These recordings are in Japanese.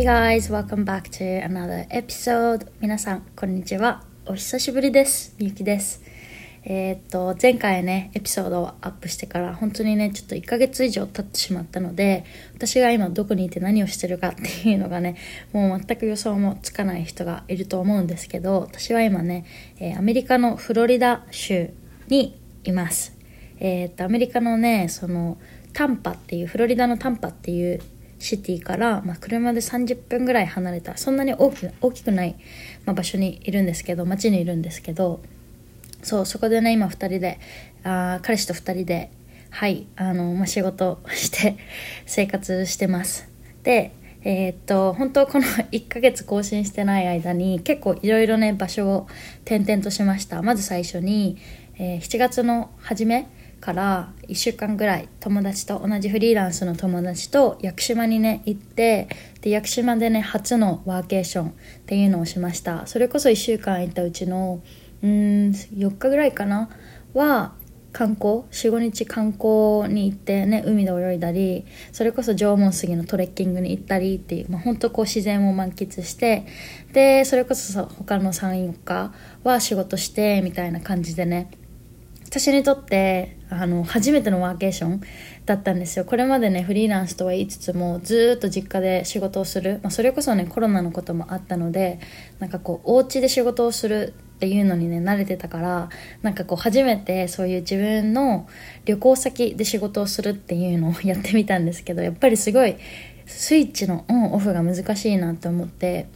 Hey guys, welcome back to another episode. 皆さん、こんにちは。お久しぶりです。みゆきです。えーっと、前回ね、エピソードをアップしてから、本当にね、ちょっと1ヶ月以上経ってしまったので、私が今どこにいて何をしてるかっていうのがね、もう全く予想もつかない人がいると思うんですけど、私は今ね、えアメリカのフロリダ州にいます。えーっと、アメリカのね、その、タンパっていう、フロリダのタンパっていうシティから、まあ、車で30分ぐらい離れたそんなに大き大きくない、まあ、場所にいるんですけど街にいるんですけどそうそこでね今2人であ彼氏と2人ではいあの、まあ、仕事して 生活してます。でえーっと本当この 1ヶ月更新してない間に結構いろいろね場所を転々としました。まず最初に、えー7月の初めから1週間ぐらい友達と同じフリーランスの友達と屋久島にね行ってで屋久島でね初のワーケーションっていうのをしました。それこそ1週間行ったうちのうん4日ぐらいかなは観光45日観光に行ってね海で泳いだりそれこそ縄文杉のトレッキングに行ったりっていう、まあ、本当こう自然を満喫してでそれこそ他の34日は仕事してみたいな感じでね私にとってあの初めてのワーケーションだったんですよこれまでねフリーランスとは言いつつもずっと実家で仕事をする、まあ、それこそねコロナのこともあったのでなんかこうお家で仕事をするっていうのにね慣れてたからなんかこう初めてそういう自分の旅行先で仕事をするっていうのを やってみたんですけどやっぱりすごいスイッチのオンオフが難しいなと思って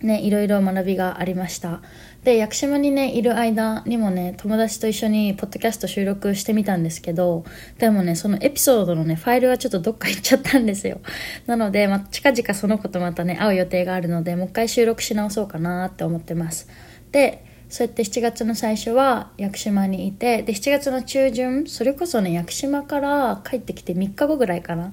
ね、いろいろ学びがありました。で、屋久島にね、いる間にもね、友達と一緒にポッドキャスト収録してみたんですけど、でもね、そのエピソードのね、ファイルはちょっとどっか行っちゃったんですよ。なので、まあ、近々その子とまたね、会う予定があるので、もう一回収録し直そうかなって思ってます。で、そうやって7月の最初は屋久島にいて、で、7月の中旬、それこそね、屋久島から帰ってきて3日後ぐらいかな、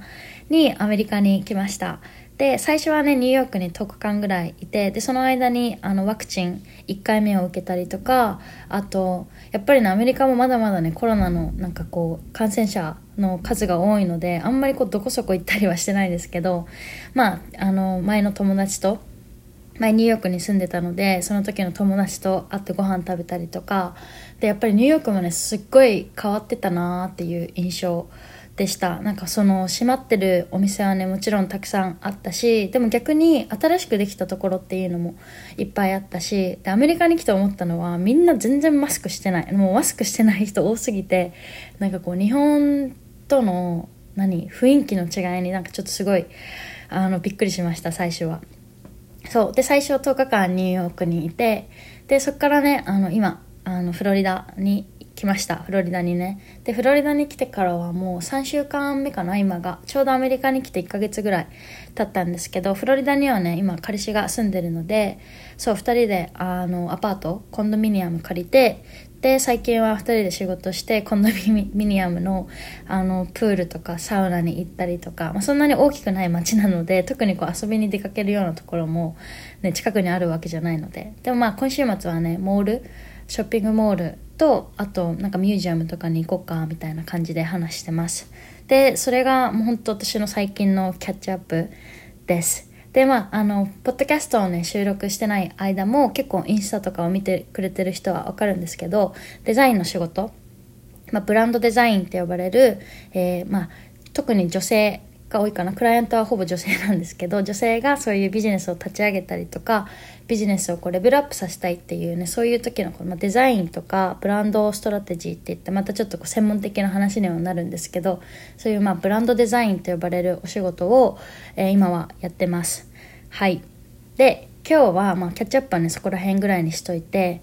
にアメリカに来ました。で最初はねニューヨークに10日間ぐらいいてでその間にあのワクチン1回目を受けたりとかあとやっぱりねアメリカもまだまだねコロナのなんかこう感染者の数が多いのであんまりこうどこそこ行ったりはしてないですけどまああの前の友達と前ニューヨークに住んでたのでその時の友達と会ってご飯食べたりとかでやっぱりニューヨークもねすっごい変わってたなーっていう印象でした。なんかその閉まってるお店はねもちろんたくさんあったしでも逆に新しくできたところっていうのもいっぱいあったしでアメリカに来て思ったのはみんな全然マスクしてない。もうマスクしてない人多すぎてなんかこう日本との何雰囲気の違いになんかちょっとすごいあのびっくりしました最初は。そう。で最初10日間ニューヨークにいてでそこからねあの今あのフロリダに来ましたフロリダにね。でフロリダに来てからはもう3週間目かな今が。ちょうどアメリカに来て1ヶ月ぐらい経ったんですけどフロリダにはね今彼氏が住んでるのでそう2人であのアパートコンドミニアム借りてで最近は2人で仕事してコンドミニアムのあのプールとかサウナに行ったりとか、まあ、そんなに大きくない街なので特にこう遊びに出かけるようなところも、ね、近くにあるわけじゃないので。でもまあ今週末はねモールショッピングモールとあとなんかミュージアムとかに行こうかみたいな感じで話してます。でそれがもう本当私の最近のキャッチアップです。でまああのポッドキャストをね収録してない間も結構インスタとかを見てくれてる人はわかるんですけどデザインの仕事、まあ、ブランドデザインって呼ばれる、えーまあ、特に女性が多いかな。クライアントはほぼ女性なんですけど女性がそういうビジネスを立ち上げたりとかビジネスをこうレベルアップさせたいっていうねそういう時のこの、デザインとかブランドストラテジーって言ってまたちょっとこう専門的な話にはなるんですけどそういうまあブランドデザインと呼ばれるお仕事を、えー今はやってます。はい。で今日はまあキャッチアップはねそこら辺ぐらいにしといて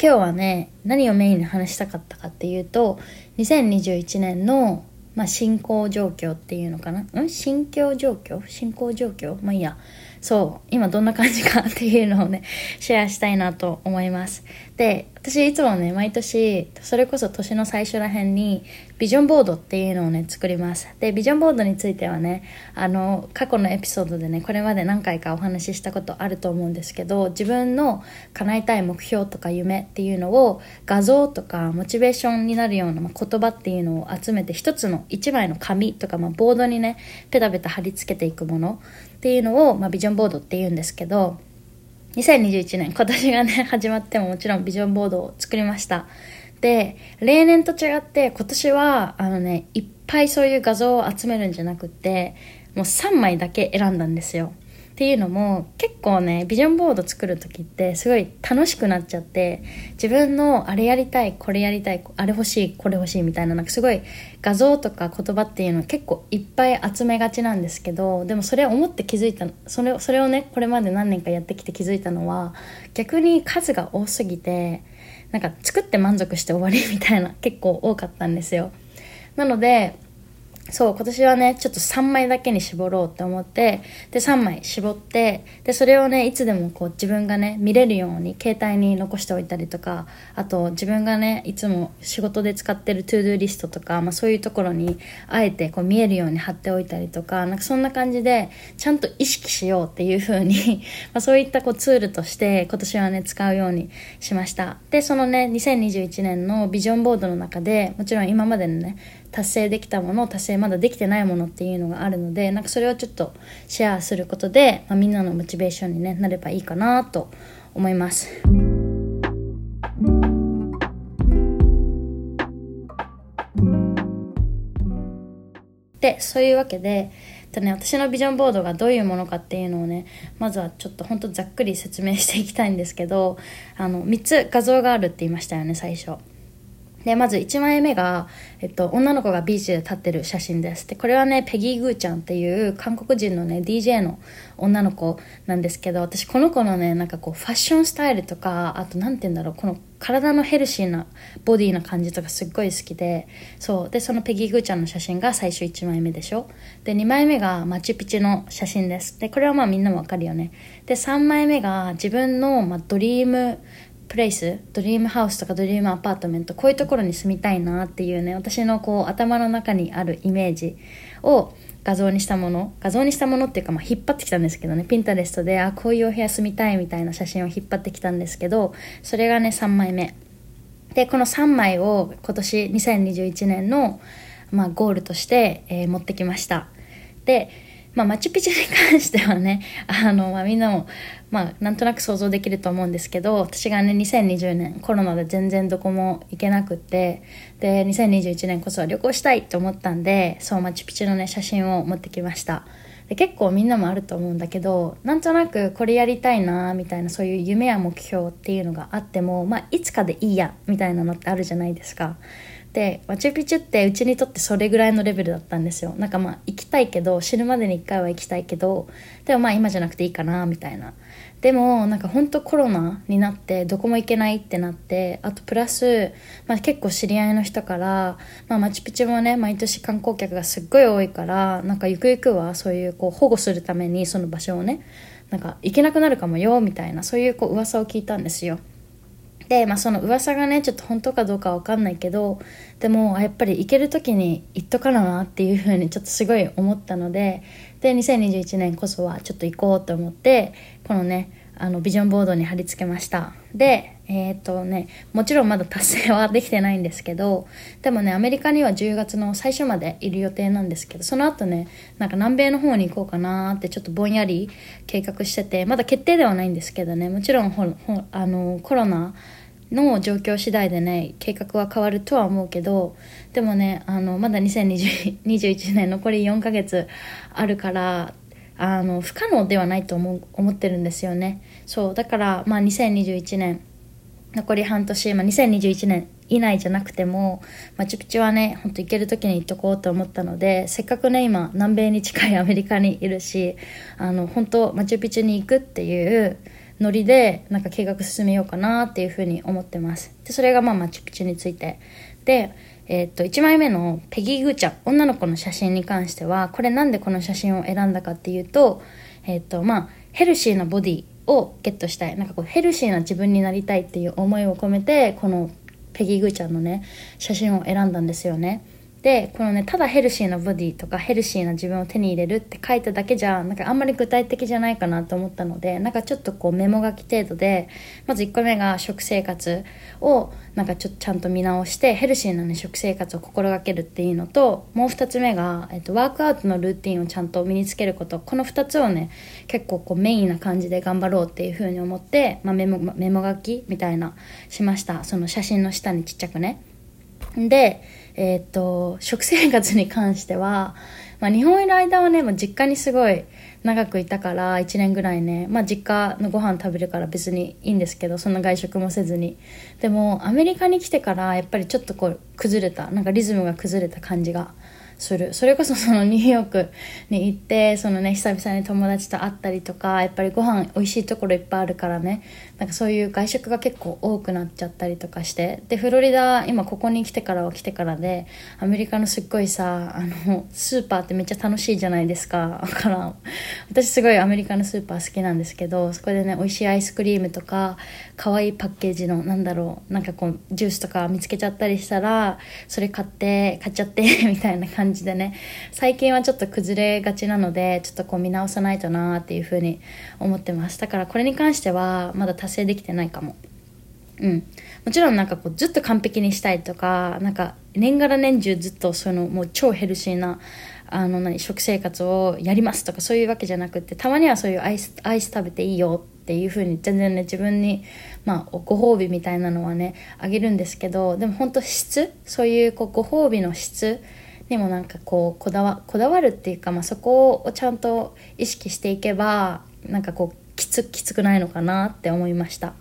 今日はね何をメインに話したかったかっていうと2021年の、まあ、進行状況っていうのかな？ん？心境状況？進行状況？まあいいや。そう今どんな感じかっていうのをね シェアしたいなと思います。で私いつもね毎年それこそ年の最初らへんにビジョンボードっていうのをね作ります。でビジョンボードについてはねあの過去のエピソードでねこれまで何回かお話ししたことあると思うんですけど自分の叶えたい目標とか夢っていうのを画像とかモチベーションになるような、まあ、言葉っていうのを集めて一つの一枚の紙とか、まあ、ボードにねペタペタ貼り付けていくもの。っていうのを、まあ、ビジョンボードっていうんですけど2021年今年がね 始まってももちろんビジョンボードを作りました。で例年と違って今年はあのねいっぱいそういう画像を集めるんじゃなくてもう3枚だけ選んだんですよ。っていうのも結構ねビジョンボード作る時ってすごい楽しくなっちゃって自分のあれやりたいこれやりたいあれ欲しいこれ欲しいみたいななんかすごい画像とか言葉っていうの結構いっぱい集めがちなんですけどでもそれを思って気づいたそれそれをねこれまで何年かやってきて気づいたのは逆に数が多すぎてなんか作って満足して終わりみたいな結構多かったんですよ。なのでそう、今年はね、ちょっと3枚だけに絞ろうって思って、で、3枚絞って、で、それをね、いつでもこう自分がね、見れるように携帯に残しておいたりとか、あと自分がね、いつも仕事で使ってる To Do リストとか、まあそういうところに、あえてこう見えるように貼っておいたりとか、なんかそんな感じで、ちゃんと意識しようっていう風に まあそういったこうツールとして今年はね、使うようにしました。で、そのね、2021年のビジョンボードの中で、もちろん今までのね、達成できたもの達成まだできてないものっていうのがあるのでなんかそれをちょっとシェアすることで、まあ、みんなのモチベーションに、ね、なればいいかなと思います。でそういうわけでね、私のビジョンボードがどういうものかっていうのをねまずはちょっとほんとざっくり説明していきたいんですけどあの3つ画像があるって言いましたよね最初。で、まず1枚目が、えっと、女の子がビーチで立ってる写真です。で、これはね、ペギー・グーちゃんっていう韓国人のね、DJ の女の子なんですけど、私この子のね、なんかこう、ファッションスタイルとか、あと、なんて言うんだろう、この体のヘルシーなボディな感じとかすっごい好きで、そう。で、その Peggy Gouちゃんの写真が最初1枚目でしょ？で、2枚目がマチュピチュの写真です。で、これはまあみんなもわかるよね。で、3枚目が自分の、まあ、 dream、place dream house とか dream apartment こういうところに住みたいなっていうね私のこう頭の中にあるイメージを画像にしたもの画像にしたものっていうか、まあ、引っ張ってきたんですけどねピンタレストであこういうお部屋住みたいみたいな写真を引っ張ってきたんですけどそれがね3枚目。でこの3枚を今年2021年の、まあ、ゴールとして、えー、持ってきました。でまあ、マチュピチュに関してはね、あの、まあ、みんなも、まあ、なんとなく想像できると思うんですけど、私がね、2020年コロナで全然どこも行けなくって、で、2021年こそは旅行したいと思ったんで、そう、マチュピチュのね、写真を持ってきました。で結構みんなもあると思うんだけどなんとなくこれやりたいなみたいなそういう夢や目標っていうのがあっても、まあ、いつかでいいやみたいなのってあるじゃないですかでマチュピチュってうちにとってそれぐらいのレベルだったんですよ。なんかまあ行きたいけど死ぬまでに一回は行きたいけどでもまあ今じゃなくていいかなみたいな。でもなんか本当コロナになってどこも行けないってなってあとプラス、まあ、結構知り合いの人から、まあ、マチュピチュもね毎年観光客がすっごい多いからなんかゆくゆくはそういうこう保護するためにその場所をねなんか行けなくなるかもよみたいなそういうこう噂を聞いたんですよ。で、まあ、その噂がねちょっと本当かどうかわかんないけどでもやっぱり行ける時に行っとかなっていうふうにちょっとすごい思ったのでで2021年こそはちょっと行こうと思ってこのねあのビジョンボードに貼り付けました。でえっ、とねもちろんまだ達成はできてないんですけどでもねアメリカには10月の最初までいる予定なんですけどその後ねなんか南米の方に行こうかなってちょっとぼんやり計画しててまだ決定ではないんですけどねもちろんほあのコロナの状況次第でね計画は変わるとは思うけどでもねあのまだ2021年残り4ヶ月あるからあの不可能ではないと思う思ってるんですよね。そうだから、まあ、2021年残り半年、まあ、2021年以内じゃなくてもマチュピチュはねほんと行ける時に行っとこうと思ったのでせっかくね今南米に近いアメリカにいるしあの本当マチュピチュに行くっていうノリでなんか計画進めようかなっていうふうに思ってます。でそれがまあマチュピチュについて。でえー、っと1枚目のペギー・グーちゃん女の子の写真に関してはこれなんでこの写真を選んだかっていうと,、えー、っとまあ、ヘルシーなボディをゲットしたい。なんかこうヘルシーな自分になりたいっていう思いを込めてこのペギー・グーちゃんのね写真を選んだんですよね。でこのねただヘルシーなボディとかヘルシーな自分を手に入れるって書いただけじゃなんかあんまり具体的じゃないかなと思ったのでなんかちょっとこうメモ書き程度でまず1個目が食生活をなんかちょっとちゃんと見直してヘルシーな、ね、食生活を心がけるっていうのともう2つ目が、えっと、ワークアウトのルーティンをちゃんと身につけること。この2つをね結構こうメインな感じで頑張ろうっていうふうに思って、まあ、メモメモ書きみたいなしました。その写真の下にちっちゃくね。でえー、っと、食生活に関しては、まあ、日本いる間はね、もう実家にすごい長くいたから1年ぐらいね、まあ、実家のご飯食べるから別にいいんですけどそんな外食もせずに。でもアメリカに来てからやっぱりちょっとこう崩れたなんかリズムが崩れた感じがする。それこそ そのニューヨークに行ってそのね久々に友達と会ったりとかやっぱりご飯美味しいところいっぱいあるからね。なんかそういう外食が結構多くなっちゃったりとかして。でフロリダ今ここに来てからは来てからでアメリカのすっごいさあのスーパーってめっちゃ楽しいじゃないですか。だから私すごいアメリカのスーパー好きなんですけどそこでね美味しいアイスクリームとか可愛いパッケージのなんだろうなんかこうジュースとか見つけちゃったりしたらそれ買って買っちゃって みたいな感じ感じでね。最近はちょっと崩れがちなのでちょっとこう見直さないとなーっていうふうに思ってますだからこれに関してはまだ達成できてないかも。うん、もちろんなんかこうずっと完璧にしたいとかなんか年がら年中ずっとそのもう超ヘルシーなあの何食生活をやりますとかそういうわけじゃなくてたまにはそういうアイスアイス食べていいよっていう風に全然ね自分に、まあ、ご褒美みたいなのはねあげるんですけどでも本当質そういうこうご褒美の質にもなんかこうこだわこだわるっていうか、まあ、そこをちゃんと意識していけばなんかこうきつきつくないのかなって思いました。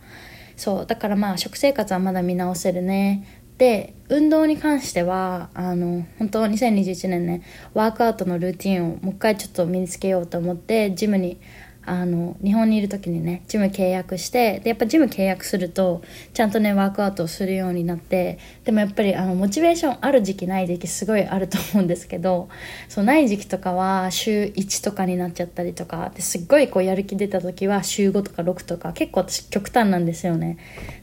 そうだからまあ食生活はまだ見直せるね。で運動に関してはあの本当2021年ねワークアウトのルーティンをもう一回ちょっと身につけようと思ってジムにあの日本にいる時にねジム契約してでやっぱジム契約するとちゃんとねワークアウトをするようになってでもやっぱりあのモチベーションある時期ない時期すごいあると思うんですけどそうない時期とかは週1とかになっちゃったりとかですっごいこうやる気出た時は週5とか6とか結構私極端なんですよね。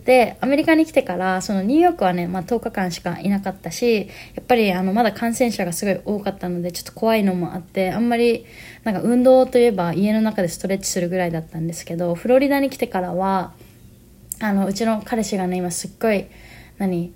でアメリカに来てからそのニューヨークはね、まあ、10日間しかいなかったしやっぱりあのまだ感染者がすごい多かったのでちょっと怖いのもあってあんまりなんか運動といえば家の中でストレッチするぐらいだったんですけどフロリダに来てからはあのうちの彼氏がね今すっごい何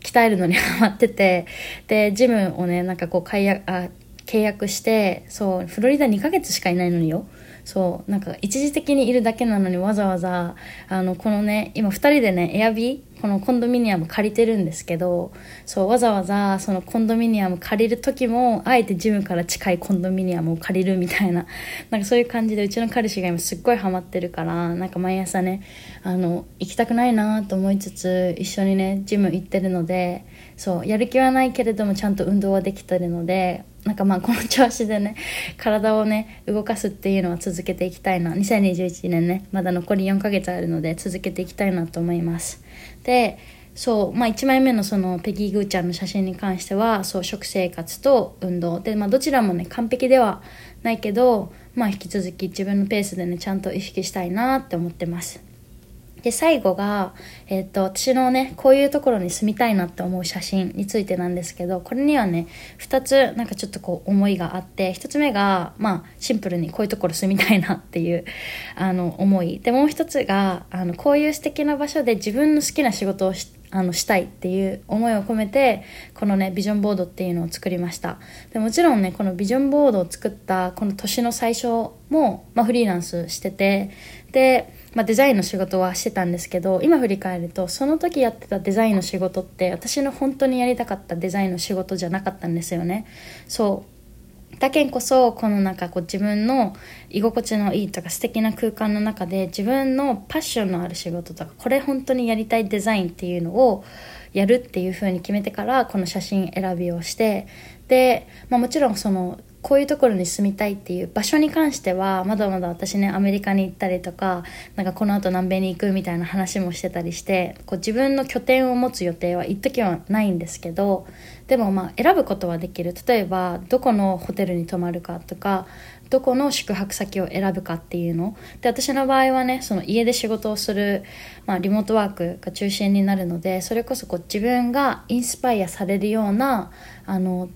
鍛えるのにハマっててでジムをねなんかこう解約あ契約してそうフロリダ2ヶ月しかいないのによ。そうなんか一時的にいるだけなのにわざわざあのこのね今2人でねエアビーこのコンドミニアム借りてるんですけどそうわざわざそのコンドミニアム借りる時もあえてジムから近いコンドミニアムを借りるみたいな なんかそういう感じでうちの彼氏が今すっごいハマってるからなんか毎朝ねあの行きたくないなと思いつつ一緒にねジム行ってるのでそうやる気はないけれどもちゃんと運動はできてるのでなんかまあこの調子でね体をね動かすっていうのは続けていきたいな。2021年ねまだ残り4ヶ月あるので続けていきたいなと思います。でそうまあ、1枚目のそのペギー・グーちゃんの写真に関してはそう食生活と運動。で、まあ、どちらもね完璧ではないけど、まあ、引き続き自分のペースでねちゃんと意識したいなって思ってます。で、最後が、えっ、と、私のね、こういうところに住みたいなって思う写真についてなんですけど、これにはね、二つ、なんかちょっとこう、思いがあって、一つ目が、まあ、シンプルにこういうところ住みたいなっていう、あの、思い。で、もう一つが、あの、こういう素敵な場所で自分の好きな仕事をしあのしたいっていう思いを込めてこのねビジョンボードっていうのを作りましたでもちろんねこのビジョンボードを作ったこの年の最初も、まあ、フリーランスしててでまあ、デザインの仕事はしてたんですけど今振り返るとその時やってたデザインの仕事って私の本当にやりたかったデザインの仕事じゃなかったんですよね。そう。だけんこそこのなんかこう自分の居心地のいいとか素敵な空間の中で自分のパッションのある仕事とかこれ本当にやりたいデザインっていうのをやるっていう風に決めてからこの写真選びをしてで、まあ、もちろんそのこういうところに住みたいっていう場所に関してはまだまだ私ねアメリカに行ったりとかなんかこの後南米に行くみたいな話もしてたりしてこう自分の拠点を持つ予定は一時はないんですけどでもまあ選ぶことはできる。例えばどこのホテルに泊まるかとかどこの宿泊先を選ぶかっていうの。で私の場合はねその家で仕事をする、まあ、リモートワークが中心になるのでそれこそこう自分がインスパイアされるようなあの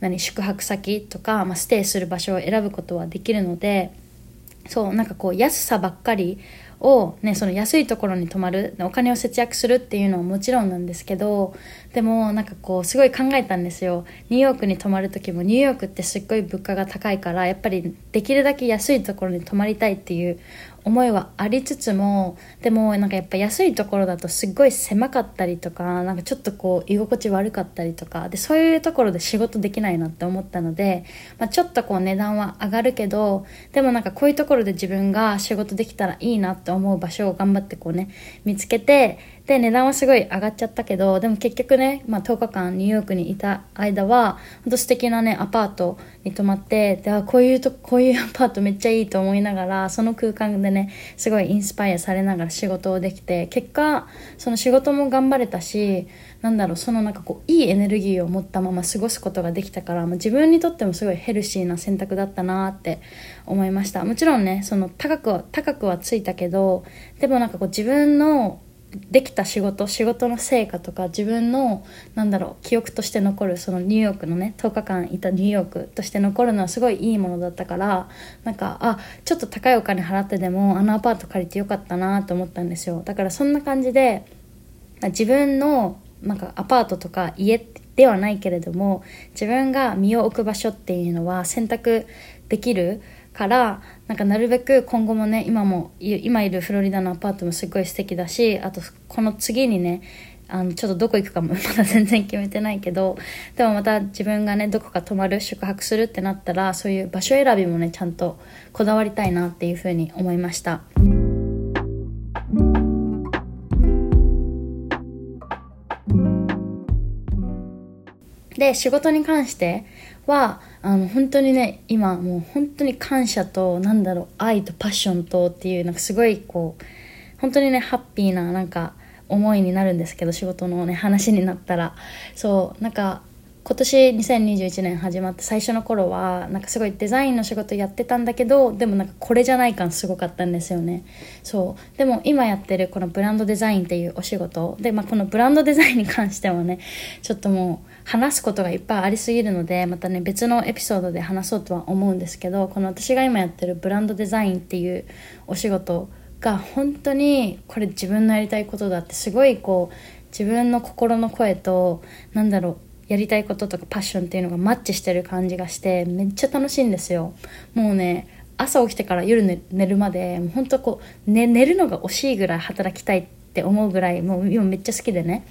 何宿泊先とか、まあ、ステイする場所を選ぶことはできるのでそうなんかこう安さばっかりを、ね、その安いところに泊まるお金を節約するっていうのはもちろんなんですけどでもなんかこうすごい考えたんですよ。ニューヨークに泊まる時もニューヨークってすっごい物価が高いからやっぱりできるだけ安いところに泊まりたいっていう思いはありつつもでもなんかやっぱ安いところだとすっごい狭かったりとかなんかちょっとこう居心地悪かったりとかでそういうところで仕事できないなって思ったので、まあ、ちょっとこう値段は上がるけどでもなんかこういうところで自分が仕事できたらいいなって思う場所を頑張ってこうね見つけてで値段はすごい上がっちゃったけどでも結局ね、まあ、10日間ニューヨークにいた間は本当素敵なねアパートに泊まってであこういうとこういう アパートめっちゃいいと思いながらその空間でねすごいインスパイアされながら仕事をできて結果その仕事も頑張れたしなんだろうそのなんかこういいエネルギーを持ったまま過ごすことができたから、まあ、自分にとってもすごいヘルシーな選択だったなって思いました。もちろんねその高くは高くはついたけどでもなんかこう自分のできた仕事仕事の成果とか自分のなんだろう記憶として残るそのニューヨークのね10日間いたニューヨークとして残るのはすごいいいものだったからなんかあちょっと高いお金払ってでもあのアパート借りてよかったなと思ったんですよ。だからそんな感じで自分のなんかアパートとか家ではないけれども自分が身を置く場所っていうのは選択できるからなんかなるべく今後もね今も今いるフロリダのアパートもすごい素敵だしあとこの次にねあのちょっとどこ行くかも まだ全然決めてないけどでもまた自分がねどこか泊まる宿泊するってなったらそういう場所選びもねちゃんとこだわりたいなっていうふうに思いました。で仕事に関してはあの本当にね今もう本当に感謝となんだろう愛とパッションとっていうなんかすごいこう本当にねハッピーななんか思いになるんですけど仕事のね話になったら。そうなんか今年2021年始まって最初の頃はなんかすごいデザインの仕事やってたんだけどでもなんかこれじゃない感すごかったんですよね。そう。でも今やってるこのブランドデザインっていうお仕事で、まあ、このブランドデザインに関してはねちょっともう話すことがいっぱいありすぎるのでまたね別のエピソードで話そうとは思うんですけどこの私が今やってるブランドデザインっていうお仕事が本当にこれ自分のやりたいことだってすごいこう自分の心の声となんだろうやりたいこととかパッションっていうのがマッチしてる感じがしてめっちゃ楽しいんですよ。もうね朝起きてから夜寝るまで本当こう、ね、寝るのが惜しいぐらい働きたいって思うぐらいもう今めっちゃ好きでね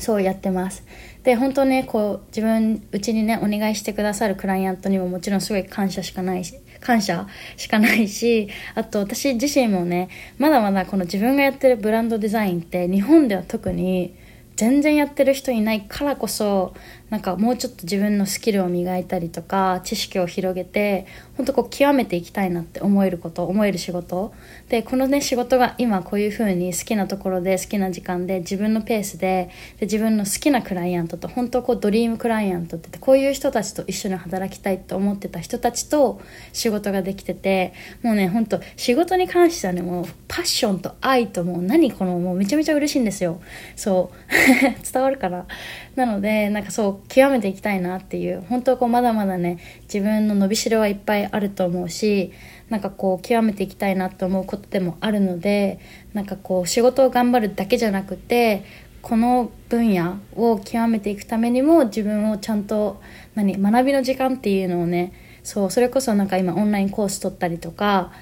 そうやってます。で本当ねこう自分うちにねお願いしてくださるクライアントにももちろんすごい感謝しかないし感謝しかないしあと私自身もねまだまだこの自分がやってるブランドデザインって日本では特に全然やってる人いないからこそなんかもうちょっと自分のスキルを磨いたりとか知識を広げて本当こう極めていきたいなって思えること思える仕事。でこのね仕事が今こういう風に好きなところで好きな時間で自分のペースでで自分の好きなクライアントと本当こうドリームクライアントってこういう人たちと一緒に働きたいと思ってた人たちと仕事ができててもうね本当仕事に関してはねもうパッションと愛ともう何このもうめちゃめちゃ嬉しいんですよ。そう。伝わるからなのでなんかそう極めていきたいなっていう本当こうまだまだね自分の伸びしろはいっぱいあると思うしなんかこう極めていきたいなと思うことでもあるのでなんかこう仕事を頑張るだけじゃなくてこの分野を極めていくためにも自分をちゃんと何学びの時間っていうのをねそうそれこそなんか今オンラインコース取ったりとか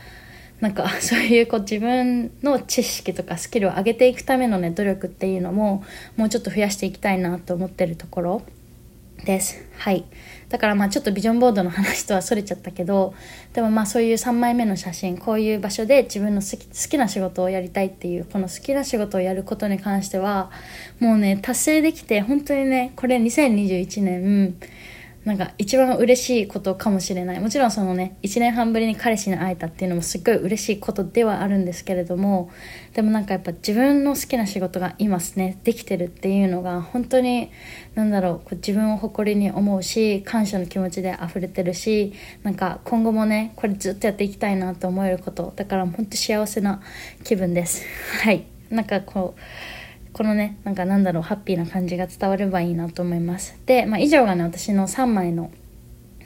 なんか そういうこう自分の知識とかスキルを上げていくためのね努力っていうのももうちょっと増やしていきたいなと思ってるところ。です。はい。だからまあちょっとビジョンボードの話とはそれちゃったけどでもまあそういう3枚目の写真こういう場所で自分の好き好きな仕事をやりたいっていうこの好きな仕事をやることに関してはもうね達成できて本当にねこれ2021年なんか一番嬉しいことかもしれない。もちろんそのね1年半ぶりに彼氏に会えたっていうのもすっごい嬉しいことではあるんですけれどもでもなんかやっぱ自分の好きな仕事が今ねできてるっていうのが本当になんだろうこう自分を誇りに思うし感謝の気持ちで溢れてるしなんか今後もねこれずっとやっていきたいなと思えること。だから本当幸せな気分です。はい。なんかこうこのねなんかなんだろうハッピーな感じが伝わればいいなと思います。で、まあ、以上がね私の3枚の、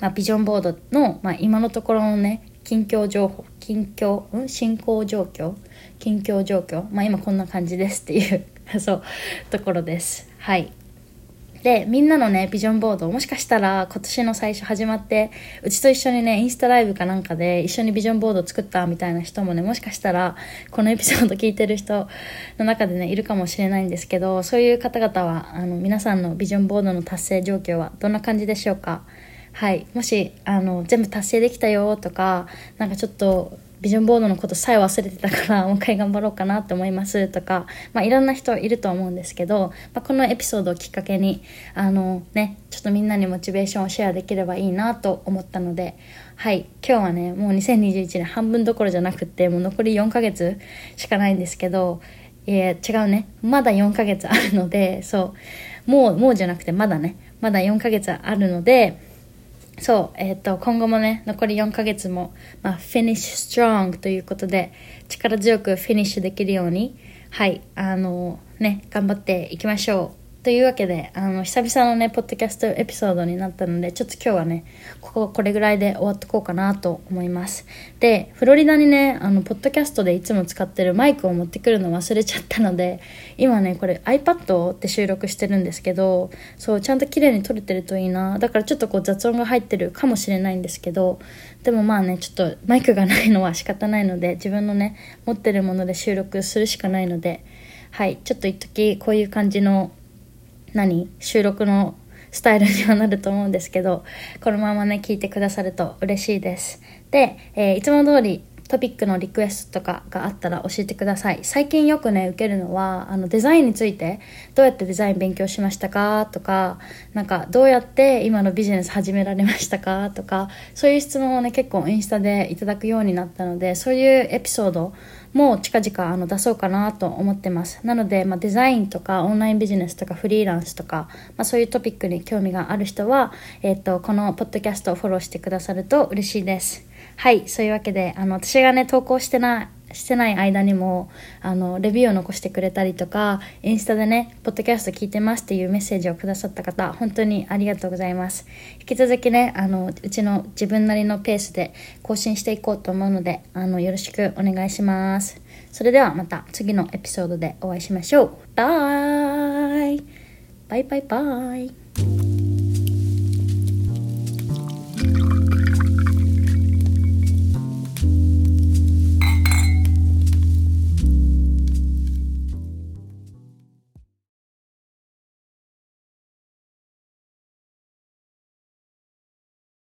まあ、ビジョンボードの、まあ、今のところのね近況情報近況、うん、進行状況？近況状況？まあ今こんな感じですっていう そうところです。はい。で、みんなのね、ビジョンボード、もしかしたら今年の最初始まって、うちと一緒にね、インスタライブかなんかで一緒にビジョンボード作ったみたいな人もね、もしかしたら、このエピソード聞いてる人の中でね、いるかもしれないんですけど、そういう方々は、あの、皆さんのビジョンボードの達成状況はどんな感じでしょうか？はい。もし、あの、全部達成できたよとか、なんかちょっと、ビジョンボードのことさえ忘れてたからもう一回頑張ろうかなって思いますとか、まあ、いろんな人いると思うんですけど、まあ、このエピソードをきっかけにあのねちょっとみんなにモチベーションをシェアできればいいなと思ったのではい今日はねもう2021年半分どころじゃなくてもう残り4ヶ月しかないんですけどえー、違うね。まだ4ヶ月あるのでそう。もうもうじゃなくてまだね。まだ4ヶ月あるのでそう、えっ、ー、と、今後もね、残り4ヶ月も、まあ、finish strong ということで、力強くフィニッシュできるように、はい、あの、ね、頑張っていきましょう。というわけで、あの、久々のね、ポッドキャストエピソードになったので、ちょっと今日はね、ここ、これぐらいで終わっとこうかなと思います。で、フロリダにね、あの、ポッドキャストでいつも使ってるマイクを持ってくるの忘れちゃったので、今ね、これ iPad で収録してるんですけど、そう、ちゃんと綺麗に撮れてるといいな。だからちょっとこう雑音が入ってるかもしれないんですけど、でもまあね、ちょっとマイクがないのは仕方ないので、自分のね、持ってるもので収録するしかないので、はい、ちょっと一時こういう感じの何？収録のスタイルにはなると思うんですけど、このままね、聞いてくださると嬉しいです。で、えー、いつも通りトピックのリクエストとかがあったら教えてください。最近よくね、受けるのは、あの、デザインについて、どうやってデザイン勉強しましたかとか、なんか、どうやって今のビジネス始められましたかとか、そういう質問をね、結構インスタでいただくようになったので、そういうエピソードも近々あの出そうかなと思ってます。なので、まあ、デザインとかオンラインビジネスとかフリーランスとか、まあ、そういうトピックに興味がある人は、えっ、ー、と、このポッドキャストをフォローしてくださると嬉しいです。はい、そういうわけで、あの、私がね、投稿してない、してない間にも、あの、レビューを残してくれたりとか、インスタでね、ポッドキャスト聞いてますっていうメッセージをくださった方、本当にありがとうございます。引き続きね、あの、うちの自分なりのペースで更新していこうと思うので、あの、よろしくお願いします。それではまた次のエピソードでお会いしましょう。バイバイバイバイ